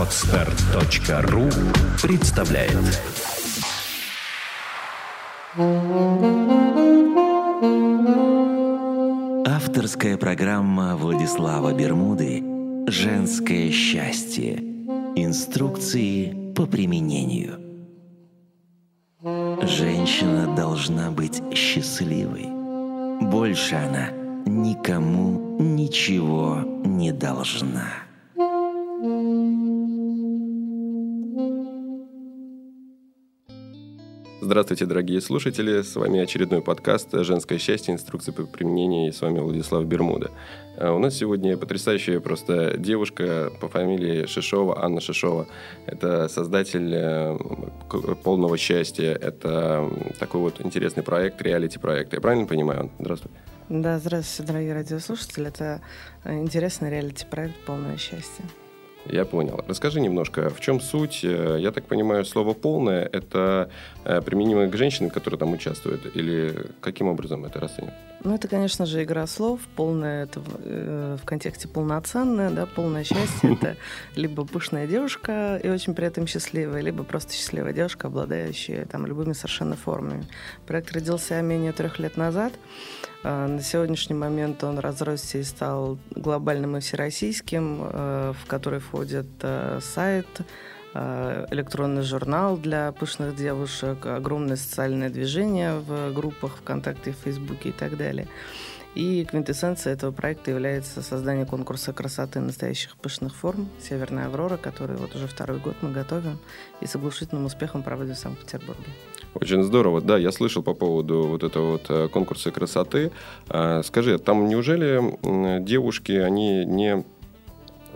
Отстар.ру представляет Авторская программа Владислава Бермуды «Женское счастье. Инструкции по применению». Женщина должна быть счастливой. Больше она никому ничего не должна. Здравствуйте, дорогие слушатели. С вами очередной подкаст «Женское счастье. Инструкции по применению». И с вами Владислав Бермуда. А у нас сегодня потрясающая просто девушка по фамилии Шишова, Анна Шишова. Это создатель э, полного счастья. Это такой вот интересный проект, реалити-проект. Я правильно понимаю, Здравствуй. Да, здравствуйте, дорогие радиослушатели. Это интересный реалити-проект «Полное счастье». Я понял. Расскажи немножко, в чем суть? Э, я так понимаю, слово «полное» — это э, применимо к женщинам, которые там участвуют, или каким образом это расценивать? Ну, это, конечно же, игра слов. Полное — это в, э, в контексте полноценное, да, полное счастье — это либо пышная девушка и очень при этом счастливая, либо просто счастливая девушка, обладающая там любыми совершенно формами. Проект родился менее трех лет назад. А, на сегодняшний момент он разросся и стал глобальным и всероссийским, э, в который входит э, сайт, электронный журнал для пышных девушек, огромное социальное движение в группах ВКонтакте, Фейсбуке и так далее. И квинтэссенцией этого проекта является создание конкурса красоты настоящих пышных форм «Северная Аврора», который вот уже второй год мы готовим и с оглушительным успехом проводим в Санкт-Петербурге. Очень здорово. Да, я слышал по поводу вот этого вот э, конкурса красоты. А, скажи, там неужели девушки, они не Э,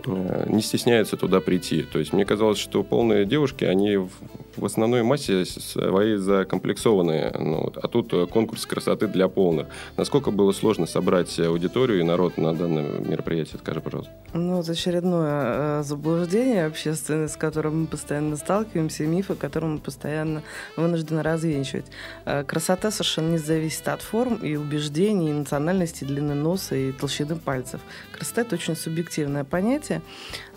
не стесняются туда прийти. То есть мне казалось, что полные девушки, они в, основной массе свои закомплексованные. Ну, вот. А тут э, конкурс красоты для полных. Насколько было сложно собрать аудиторию и народ на данное мероприятие? Скажи, пожалуйста. Ну, это очередное э, заблуждение общественное, с которым мы постоянно сталкиваемся, и мифы, которые мы постоянно вынуждены развенчивать. Красота совершенно не зависит от форм и убеждений, и национальности, и длины носа, и толщины пальцев. Красота — это очень субъективное понятие.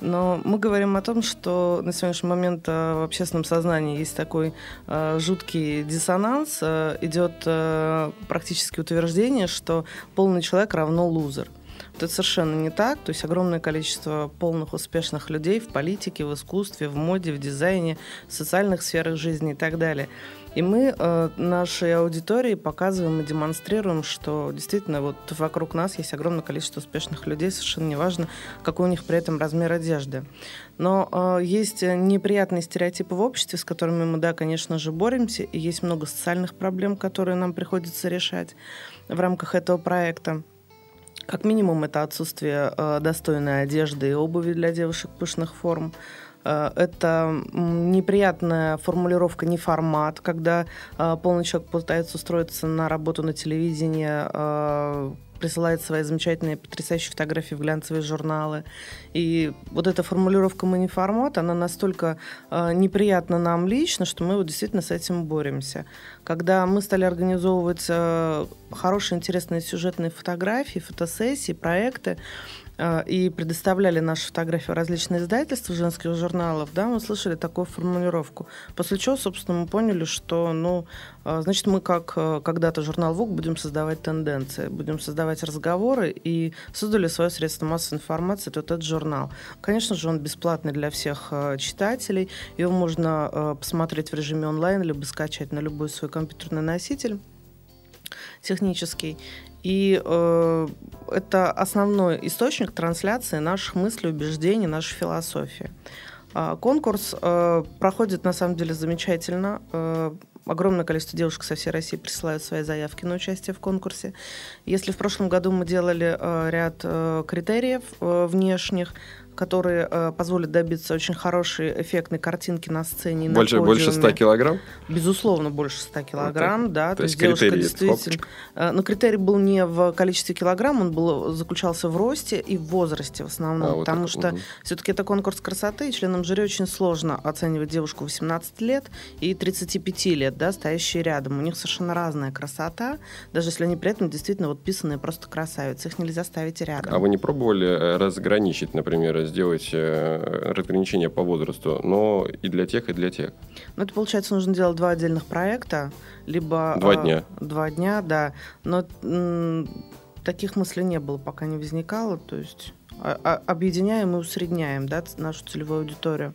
Но мы говорим о том, что на сегодняшний момент э, в общественном сознании есть такой э, жуткий диссонанс, э, идет э, практически утверждение, что полный человек равно лузер. Вот это совершенно не так. То есть огромное количество полных успешных людей в политике, в искусстве, в моде, в дизайне, в социальных сферах жизни и так далее. И мы э, нашей аудитории показываем и демонстрируем, что действительно вот вокруг нас есть огромное количество успешных людей, совершенно неважно, какой у них при этом размер одежды. Но э, есть неприятные стереотипы в обществе, с которыми мы, да, конечно же, боремся, и есть много социальных проблем, которые нам приходится решать в рамках этого проекта. Как минимум, это отсутствие э, достойной одежды и обуви для девушек пышных форм, Э, это неприятная формулировка, не формат, когда э, полный человек пытается устроиться на работу на телевидении, присылает свои замечательные, потрясающие фотографии в глянцевые журналы. И вот эта формулировка «мы не формат», она настолько э, неприятна нам лично, что мы вот действительно с этим боремся. Когда мы стали организовывать э, хорошие, интересные сюжетные фотографии, фотосессии, проекты, и предоставляли наши фотографии в различные издательства женских журналов, да, мы слышали такую формулировку. После чего, собственно, мы поняли, что, ну, а, значит, мы как э, когда-то журнал ВУК будем создавать тенденции, будем создавать разговоры и создали свое средство массовой информации, вот этот журнал. Конечно же, он бесплатный для всех э, читателей, его можно э, посмотреть в режиме онлайн, либо скачать на любой свой компьютерный носитель технический. И э, это основной источник трансляции наших мыслей, убеждений, нашей философии. Э, конкурс э, проходит на самом деле замечательно. Э, огромное количество девушек со всей России присылают свои заявки на участие в конкурсе. Если в прошлом году мы делали э, ряд э, критериев э, внешних, которые э, позволят добиться очень хорошей эффектной картинки на сцене. Больше, на больше 100 килограмм? Безусловно, больше 100 килограмм, вот да. То, то есть, есть девушка действительно... Э, но критерий был не в количестве килограмм, он был, заключался в росте и в возрасте в основном. А, вот потому так, что угу. все-таки это конкурс красоты, и членам жюри очень сложно оценивать девушку 18 лет и 35 лет, да, стоящие рядом. У них совершенно разная красота, даже если они при этом действительно вот писанные просто красавицы. Их нельзя ставить рядом. А вы не пробовали э, разграничить, например, сделать э, разграничение по возрасту, но и для тех, и для тех. Ну, это, получается, нужно делать два отдельных проекта, либо... Два э, дня. Два дня, да. Но таких мыслей не было, пока не возникало. То есть а, а, объединяем и усредняем да, нашу целевую аудиторию.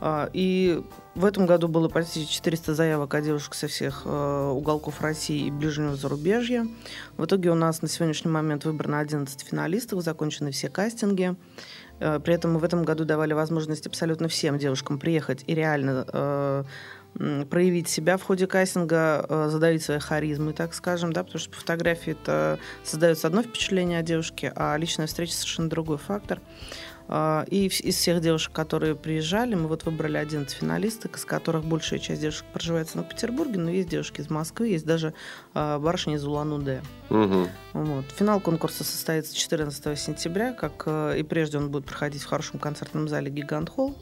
А, и в этом году было почти 400 заявок от девушек со всех э, уголков России и ближнего зарубежья. В итоге у нас на сегодняшний момент выбрано 11 финалистов, закончены все кастинги. Э, при этом мы в этом году давали возможность абсолютно всем девушкам приехать и реально э, проявить себя в ходе кастинга, задавить свои харизмы, так скажем, да, потому что по фотографии это создается одно впечатление о девушке, а личная встреча совершенно другой фактор. А, и из всех девушек, которые приезжали, мы вот выбрали 11 финалисток, из которых большая часть девушек проживает в Санкт-Петербурге, но есть девушки из Москвы, есть даже а, барышни из Улан-Удэ. Угу. Вот. Финал конкурса состоится 14 сентября, как э, и прежде он будет проходить в хорошем концертном зале «Гигант Холл».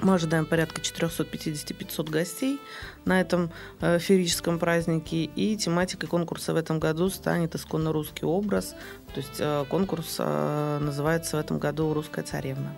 Мы ожидаем порядка 450-500 гостей на этом э, феерическом празднике. И тематикой конкурса в этом году станет исконно русский образ. То есть э, конкурс э, называется в этом году «Русская царевна».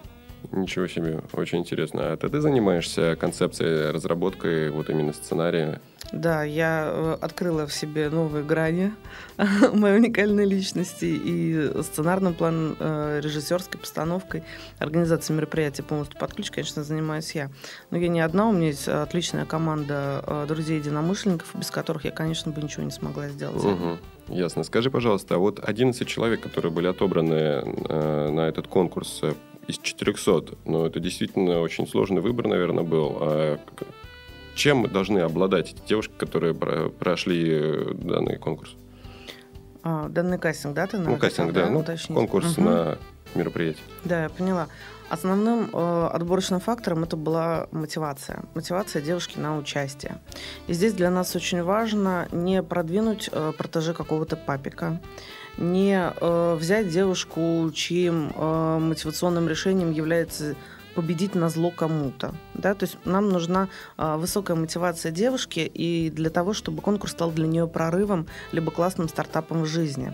Ничего себе, очень интересно. А ты, ты занимаешься концепцией, разработкой вот именно сценария? Да, я э, открыла в себе новые грани моей уникальной личности и сценарным планом, э, режиссерской постановкой, организацией мероприятия полностью под ключ, конечно, занимаюсь я. Но я не одна, у меня есть отличная команда э, друзей-единомышленников, без которых я, конечно, бы ничего не смогла сделать. Угу. Ясно. Скажи, пожалуйста, а вот 11 человек, которые были отобраны на этот конкурс из 400, ну, это действительно очень сложный выбор, наверное, был. А чем должны обладать эти девушки, которые прошли э, данный конкурс? А, данный кастинг, да, ты Ну, кастинг, да, ну, уточнить? конкурс угу. на мероприятие. Да, я поняла. Основным э, отборочным фактором это была мотивация. Мотивация девушки на участие. И здесь для нас очень важно не продвинуть э, протеже какого-то папика, не э, взять девушку, чьим э, мотивационным решением является победить на зло кому-то. Да? То есть нам нужна а, высокая мотивация девушки и для того, чтобы конкурс стал для нее прорывом, либо классным стартапом в жизни.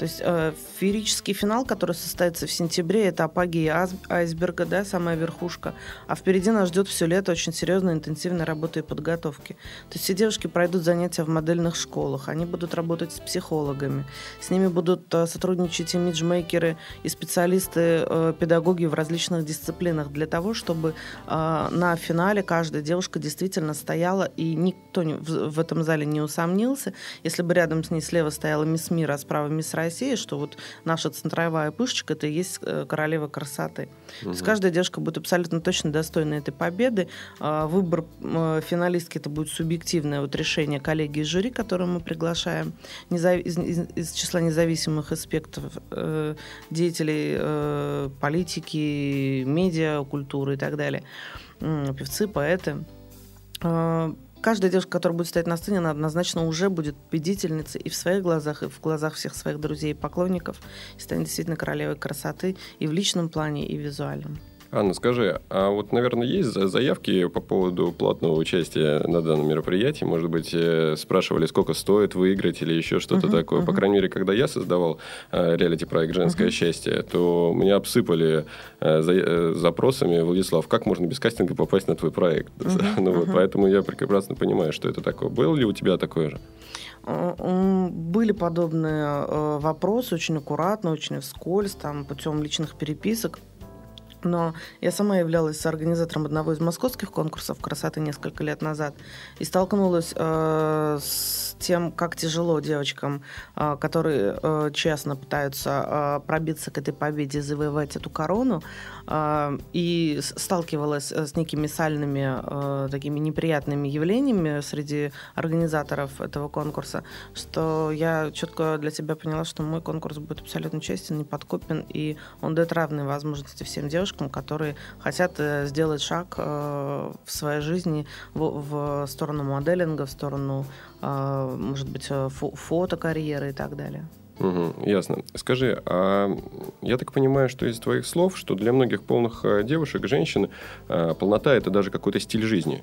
То есть э, феерический финал, который состоится в сентябре, это апогей айсберга, да, самая верхушка. А впереди нас ждет все лето очень серьезной, интенсивной работы и подготовки. То есть все девушки пройдут занятия в модельных школах, они будут работать с психологами, с ними будут э, сотрудничать имиджмейкеры и специалисты, э, педагоги в различных дисциплинах для для того, чтобы э, на финале каждая девушка действительно стояла, и никто не, в, в этом зале не усомнился. Если бы рядом с ней слева стояла мисс Мира, а справа мисс Россия, что вот наша центровая пышечка, это и есть э, королева красоты. Угу. То есть каждая девушка будет абсолютно точно достойна этой победы. Э, выбор э, финалистки это будет субъективное вот решение коллеги из жюри, которое мы приглашаем незав... из, из, из числа независимых аспектов э, деятелей э, политики, медиа, культуры и так далее, певцы, поэты. А, каждая девушка, которая будет стоять на сцене, она однозначно уже будет победительницей и в своих глазах, и в глазах всех своих друзей и поклонников, и станет действительно королевой красоты и в личном плане, и визуальном. Анна, скажи, а вот, наверное, есть заявки по поводу платного участия на данном мероприятии? Может быть, э, спрашивали, сколько стоит выиграть или еще что-то uh-huh, такое? Uh-huh. По крайней мере, когда я создавал э, реалити-проект «Женское uh-huh. счастье», то меня обсыпали э, за, запросами, Владислав, как можно без кастинга попасть на твой проект? Uh-huh, ну, uh-huh. Поэтому я прекрасно понимаю, что это такое. Был ли у тебя такое же? Были подобные вопросы, очень аккуратно, очень вскользь, там, путем личных переписок. Но я сама являлась организатором одного из московских конкурсов красоты несколько лет назад и столкнулась э, с тем, как тяжело девочкам, э, которые э, честно пытаются э, пробиться к этой победе, завоевать эту корону, и сталкивалась с некими сальными э, такими неприятными явлениями среди организаторов этого конкурса, что я четко для себя поняла, что мой конкурс будет абсолютно честен, не подкупен, и он дает равные возможности всем девушкам которые хотят э, сделать шаг э, в своей жизни в, сторону моделинга, в сторону, э, может быть, фо фотокарьеры и так далее. Угу, ясно. Скажи, а я так понимаю, что из твоих слов, что для многих полных девушек, женщин, полнота это даже какой-то стиль жизни.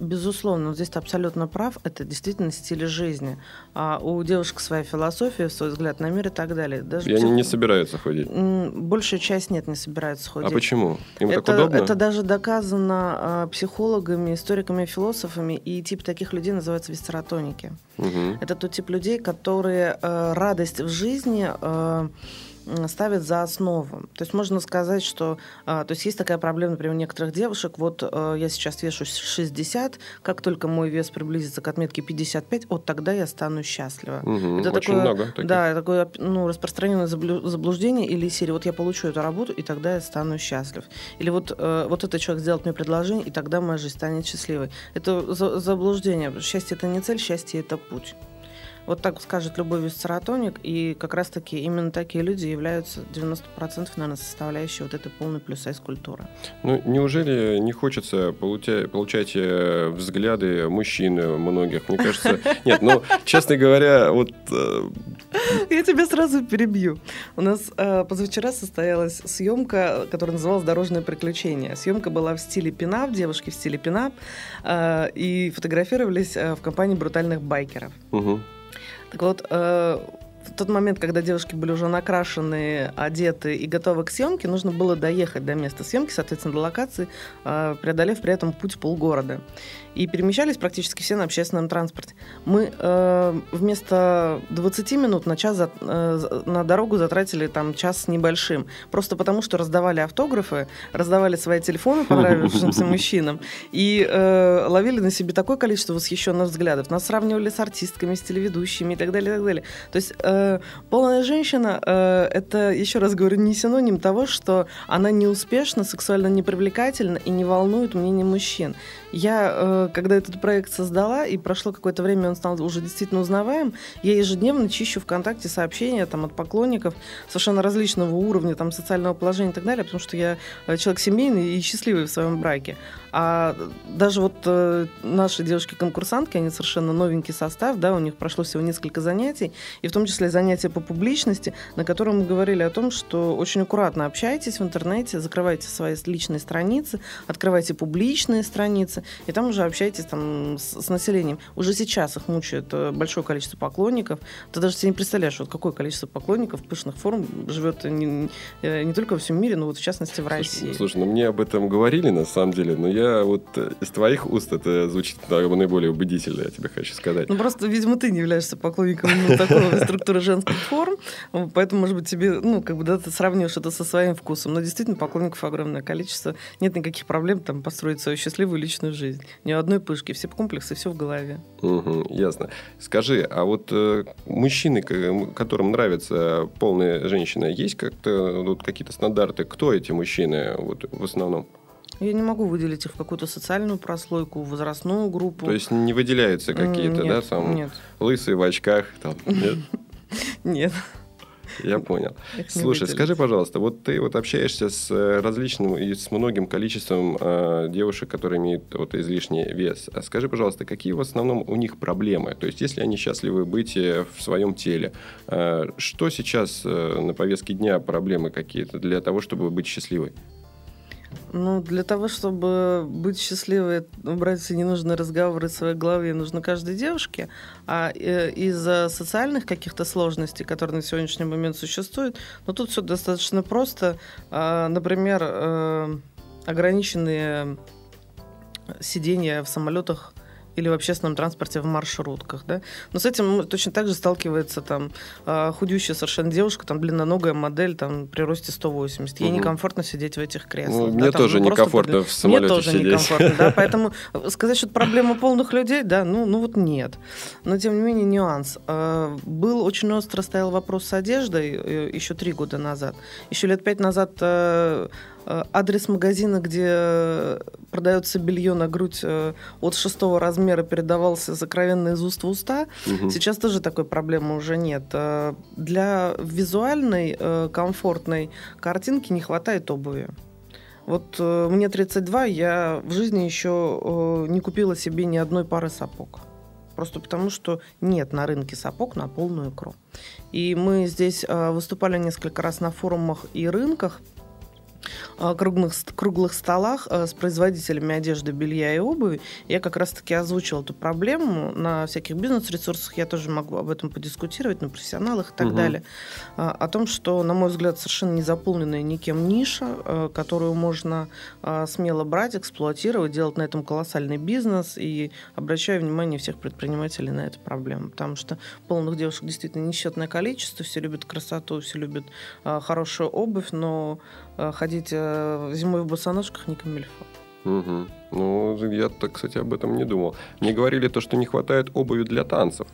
Безусловно, здесь ты абсолютно прав. Это действительно стиль жизни. А у девушек своя философия, свой взгляд на мир и так далее. Даже и псих... они не собираются ходить? Большая часть нет, не собирается ходить. А почему? Им это, так удобно? Это даже доказано а, психологами, историками, философами. И тип таких людей называется висцератоники. Угу. Это тот тип людей, которые а, радость в жизни... Ставят за основу. То есть можно сказать, что а, то есть есть такая проблема, например, у некоторых девушек, вот а, я сейчас вешу 60, как только мой вес приблизится к отметке 55, вот тогда я стану счастлива. Угу, это очень такое, много таких. Да, такое ну, распространенное заблуждение или серии, вот я получу эту работу, и тогда я стану счастлив. Или вот, э, вот этот человек сделает мне предложение, и тогда моя жизнь станет счастливой. Это заблуждение. Счастье — это не цель, счастье — это путь. Вот так скажет любой висцератоник, и как раз-таки именно такие люди являются 90%, наверное, составляющей вот этой полной плюс-сайз культуры. Ну, неужели не хочется получать, получать э, взгляды мужчин многих? Мне кажется, нет, ну, честно говоря, вот... Э, Я тебя сразу перебью. У нас э, позавчера состоялась съемка, которая называлась «Дорожное приключение». Съемка была в стиле пинап, девушки в стиле пинап, и фотографировались в компании брутальных байкеров. Угу. Так вот, э, тот момент, когда девушки были уже накрашены, одеты и готовы к съемке, нужно было доехать до места съемки, соответственно, до локации, э, преодолев при этом путь полгорода и перемещались практически все на общественном транспорте. Мы э, вместо 20 минут на час за, э, на дорогу затратили там час с небольшим, просто потому что раздавали автографы, раздавали свои телефоны понравившимся мужчинам и э, ловили на себе такое количество восхищенных взглядов. Нас сравнивали с артистками, с телеведущими и так далее, и так далее. То есть э, полная женщина э, это, еще раз говорю, не синоним того, что она неуспешна, сексуально непривлекательна и не волнует мнение мужчин. Я, э, когда этот проект создала, и прошло какое-то время, он стал уже действительно узнаваем, я ежедневно чищу ВКонтакте сообщения там, от поклонников совершенно различного уровня, там, социального положения и так далее, потому что я э, человек семейный и счастливый в своем браке. А даже вот э, наши девушки-конкурсантки, они совершенно новенький состав, да, у них прошло всего несколько занятий, и в том числе занятия по публичности, на котором мы говорили о том, что очень аккуратно общайтесь в интернете, закрывайте свои личные страницы, открывайте публичные страницы, и там уже общайтесь там с, с населением. Уже сейчас их мучает э, большое количество поклонников. Ты даже себе не представляешь, вот какое количество поклонников пышных форм живет не, э, не только во всем мире, но вот в частности в России. Слушай, слушай, ну мне об этом говорили на самом деле, но я вот э, из твоих уст это звучит наиболее убедительно, я тебе хочу сказать. Ну просто, видимо, ты не являешься поклонником ну, такой структуры женских форм, поэтому, может быть, тебе, ну, как бы, да, ты сравниваешь это со своим вкусом. Но действительно, поклонников огромное количество. Нет никаких проблем там построить свою счастливую личную жизнь. Ни одной пышки, все комплексы, все в голове. Угу, ясно. Скажи, а вот э, мужчины, которым нравится полная женщина, есть как-то вот, какие-то стандарты? Кто эти мужчины вот, в основном? Я не могу выделить их в какую-то социальную прослойку, возрастную группу. То есть не выделяются какие-то, да, там нет. лысые в очках, там, нет? Нет. Я понял. Слушай, скажи, пожалуйста, вот ты вот общаешься с э, различным и с многим количеством э, девушек, которые имеют вот излишний вес. А скажи, пожалуйста, какие в основном у них проблемы? То есть, если они счастливы быть э, в своем теле, э, что сейчас э, на повестке дня проблемы какие-то для того, чтобы быть счастливой? Ну, для того, чтобы быть счастливой, убрать все ненужные разговоры в своей голове, нужно каждой девушке. А э, из-за социальных каких-то сложностей, которые на сегодняшний момент существуют, ну, тут все достаточно просто. А, например, э, ограниченные сидения в самолетах или в общественном транспорте в маршрутках, да. Но с этим точно так же сталкивается там а, худющая совершенно девушка, там длинноногая модель, там при росте 180. Ей угу. некомфортно сидеть в этих креслах. Ну, да, мне там, тоже ну, некомфортно в самолете Мне тоже сидеть. некомфортно, да, поэтому сказать, что это проблема полных людей, да, ну, ну вот нет. Но тем не менее нюанс. А, был очень остро стоял вопрос с одеждой э, еще три года назад. Еще лет пять назад Э, адрес магазина, где продается белье на грудь э, от шестого размера, передавался закровенно из уст в уста. Угу. Сейчас тоже такой проблемы уже нет. Э, для визуальной, комфортной картинки не хватает обуви. Вот мне 32, я в жизни еще не купила себе ни одной пары сапог. Просто потому, что нет на рынке сапог на полную икру. И мы здесь выступали несколько раз на форумах и рынках, круглых, круглых столах а, с производителями одежды, белья и обуви. Я как раз-таки озвучила эту проблему на всяких бизнес-ресурсах. Я тоже могу об этом подискутировать, на профессионалах и так угу. далее. О том, что, на мой взгляд, совершенно не заполненная никем ниша, которую можно смело брать, эксплуатировать, делать на этом колоссальный бизнес. И обращаю внимание всех предпринимателей на эту проблему. Потому что полных девушек действительно несчетное количество. Все любят красоту, все любят хорошую обувь, но ходить Э, зимой в босоножках не камильфо. Угу. Ну, я, так, кстати, об этом не думал. Мне говорили то, что не хватает обуви для танцев.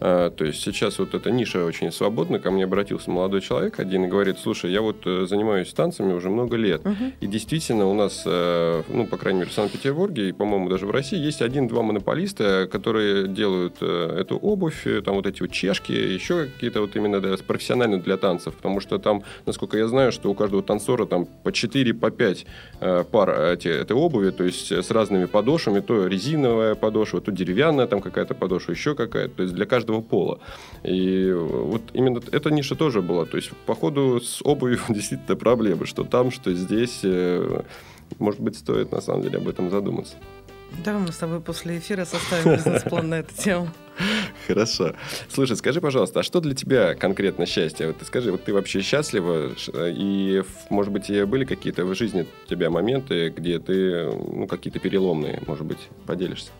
А, то есть сейчас вот эта ниша очень свободна. Ко мне обратился молодой человек один и говорит, слушай, я вот э, занимаюсь танцами уже много лет. Угу. И действительно у нас, э, ну, по крайней мере, в Санкт-Петербурге и, по-моему, даже в России есть один-два монополиста, которые делают э, эту обувь, там вот эти вот чешки, еще какие-то вот именно да, профессионально для танцев. Потому что там, насколько я знаю, что у каждого танцора там по 4, по 5 пар эти, этой обуви, то есть с разными подошвами, то резиновая подошва, то деревянная там какая-то подошва, еще какая-то. То есть для каждого каждого пола. И вот именно эта ниша тоже была. То есть, походу, с обувью действительно проблемы, что там, что здесь. Э, может быть, стоит на самом деле об этом задуматься. Да, мы с тобой после эфира составим бизнес-план на эту тему. Хорошо. Слушай, скажи, пожалуйста, а что для тебя конкретно счастье? Вот ты скажи, вот ты вообще счастлива? И, может быть, были какие-то в жизни у тебя моменты, где ты, ну, какие-то переломные, может быть, поделишься?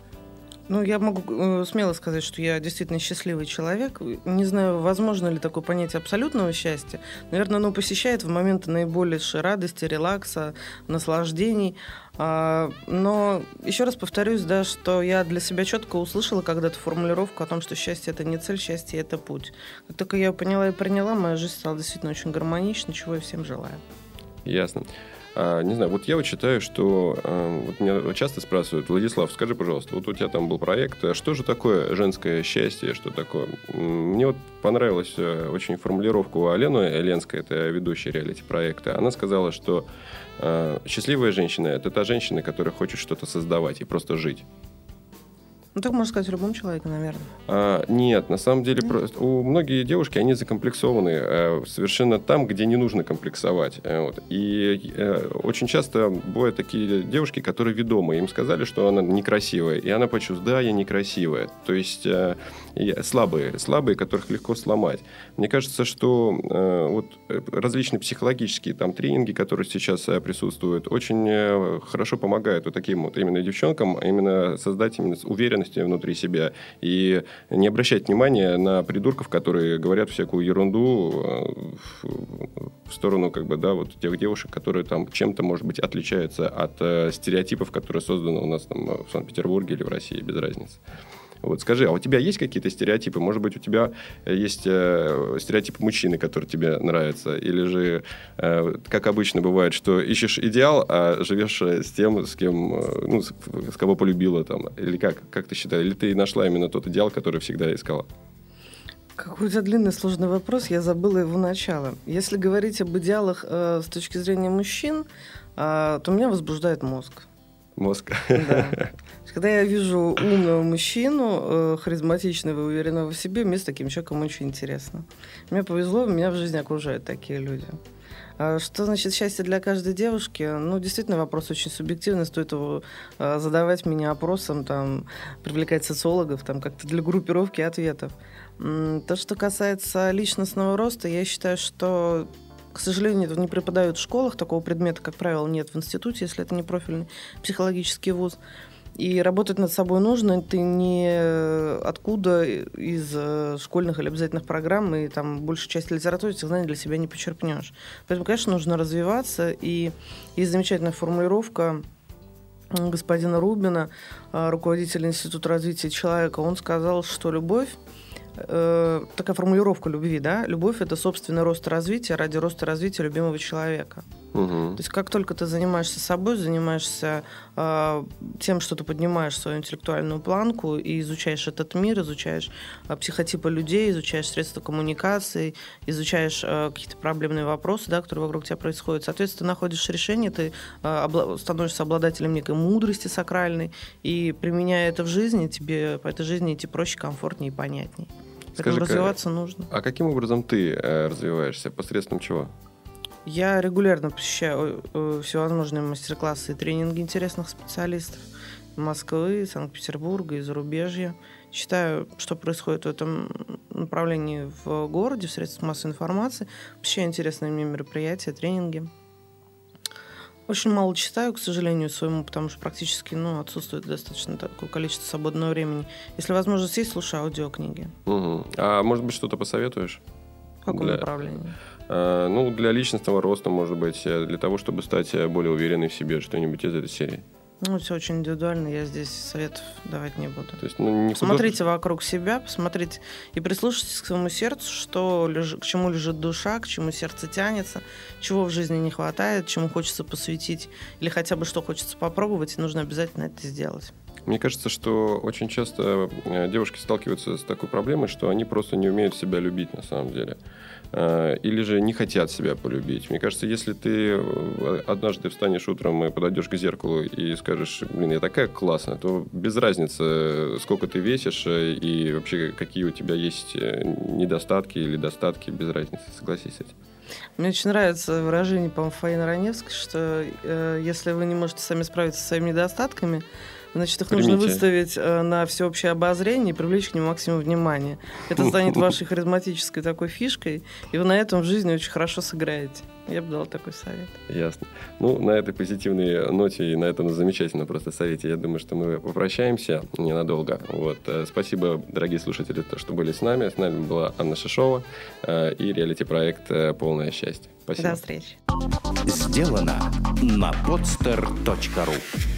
Ну, я могу э, смело сказать, что я действительно счастливый человек. Не знаю, возможно ли такое понятие абсолютного счастья. Наверное, оно посещает в моменты наибольшей радости, релакса, наслаждений. А, но еще раз повторюсь, да, что я для себя четко услышала когда-то формулировку о том, что счастье это не цель, счастье это путь. Как только я поняла и приняла, моя жизнь стала действительно очень гармоничной, чего я всем желаю. Ясно. А, не знаю, вот я вот считаю, что а, вот меня часто спрашивают, Владислав, скажи, пожалуйста, вот у тебя там был проект, а что же такое женское счастье, что такое? Мне вот понравилась э, очень формулировка у Алены Эленской, это ведущая реалити-проекта. Она сказала, что э, счастливая женщина – это та женщина, которая хочет что-то создавать и просто жить. Ну, так можно сказать любому человеку, наверное. А, нет, на самом деле, нет? просто, у многие девушки, они закомплексованы э, совершенно там, где не нужно комплексовать. Э, вот. И э, очень часто бывают такие девушки, которые ведомы. Им сказали, что она некрасивая, и она почувствует, да, я некрасивая. То есть э, слабые, слабые, которых легко сломать. Мне кажется, что э, вот э, различные психологические там тренинги, которые сейчас э, присутствуют, очень э, хорошо помогают вот таким вот именно девчонкам, а именно создать именно уверенность внутри себя и не обращать внимания на придурков, которые говорят всякую ерунду в сторону как бы, да, вот тех девушек, которые там чем-то, может быть, отличаются от э, стереотипов, которые созданы у нас там в Санкт-Петербурге или в России, без разницы. Вот скажи, а у тебя есть какие-то стереотипы? Может быть, у тебя есть э, стереотипы мужчины, которые тебе нравятся? Или же, э, как обычно бывает, что ищешь идеал, а живешь э, с тем, с кем, э, ну, с, с кого полюбила там? Или как? Как ты считаешь? Или ты нашла именно тот идеал, который всегда искала? Какой то длинный сложный вопрос, я забыла его начало. Если говорить об идеалах э, с точки зрения мужчин, э, то меня возбуждает мозг. Мозг. Да. Когда я вижу умного мужчину, э, харизматичного, уверенного в себе, мне с таким человеком очень интересно. Мне повезло, меня в жизни окружают такие люди. А что значит счастье для каждой девушки? Ну, действительно, вопрос очень субъективный. Стоит его э, задавать меня опросом, там, привлекать социологов, там, как-то для группировки ответов. То, что касается личностного роста, я считаю, что к сожалению, этого не преподают в школах, такого предмета, как правило, нет в институте, если это не профильный психологический вуз. И работать над собой нужно, ты не откуда из э, школьных или обязательных программ, и там большую часть литературы этих знаний для себя не почерпнешь. Поэтому, конечно, нужно развиваться, и есть замечательная формулировка господина Рубина, э, руководителя Института развития человека, он сказал, что любовь э, такая формулировка любви, да, любовь это собственный рост и развитие ради роста и развития любимого человека. Угу. То есть как только ты занимаешься собой, занимаешься э, тем, что ты поднимаешь свою интеллектуальную планку и изучаешь этот мир, изучаешь э, психотипы людей, изучаешь средства коммуникации, изучаешь э, какие-то проблемные вопросы, да, которые вокруг тебя происходят. Соответственно, ты находишь решение, ты э, обла- становишься обладателем некой мудрости сакральной, и применяя это в жизни, тебе по этой жизни идти проще, комфортнее и понятнее. Скажи, развиваться нужно. А каким образом ты э, развиваешься? Посредством чего? Я регулярно посещаю э, всевозможные мастер-классы и тренинги интересных специалистов Москвы, Санкт-Петербурга и зарубежья. Читаю, что происходит в этом направлении в городе, в средствах массовой информации. Посещаю интересные мне мероприятия, тренинги. Очень мало читаю, к сожалению, своему, потому что практически ну, отсутствует достаточно такое количество свободного времени. Если возможность есть, слушаю аудиокниги. Угу. А может быть, что-то посоветуешь? В каком Для- направлении? А, ну, для личностного роста, может быть, э, для того, чтобы стать э, более уверенной в себе, что-нибудь из этой серии. Ну, все очень индивидуально, я здесь советов давать не буду. То есть, ну, не Посмотрите вокруг себя, посмотрите и прислушайтесь к своему сердцу, что лежи- к чему лежит душа, к чему сердце тянется, чего в жизни не хватает, чему хочется посвятить, или хотя бы что хочется попробовать, и нужно обязательно это сделать. Мне кажется, что очень часто э, девушки сталкиваются с такой проблемой, что они просто не умеют себя любить на самом деле. Э, Или же не хотят себя полюбить. Мне кажется, если ты э, однажды встанешь утром и подойдешь к зеркалу и скажешь, блин, я такая классная, то без разницы, э, сколько ты весишь и вообще какие у тебя есть недостатки или достатки, без разницы. Согласись с этим. Мне очень нравится выражение, по-моему, Раневской, что э, если вы не можете сами справиться со своими недостатками, значит, их нужно Примите. выставить э, на всеобщее обозрение и привлечь к ним максимум внимания. Это станет вашей харизматической такой фишкой, и вы на этом в жизни очень хорошо сыграете. Я бы дала такой совет. Ясно. Ну, на этой позитивной ноте и на этом замечательном просто совете, я думаю, что мы попрощаемся ненадолго. Вот. Э, Спасибо, дорогие слушатели, то, что были с нами. С нами была Анна Шишова э, и реалити-проект «Полное счастье». Спасибо. До встречи. Сделано на podster.ru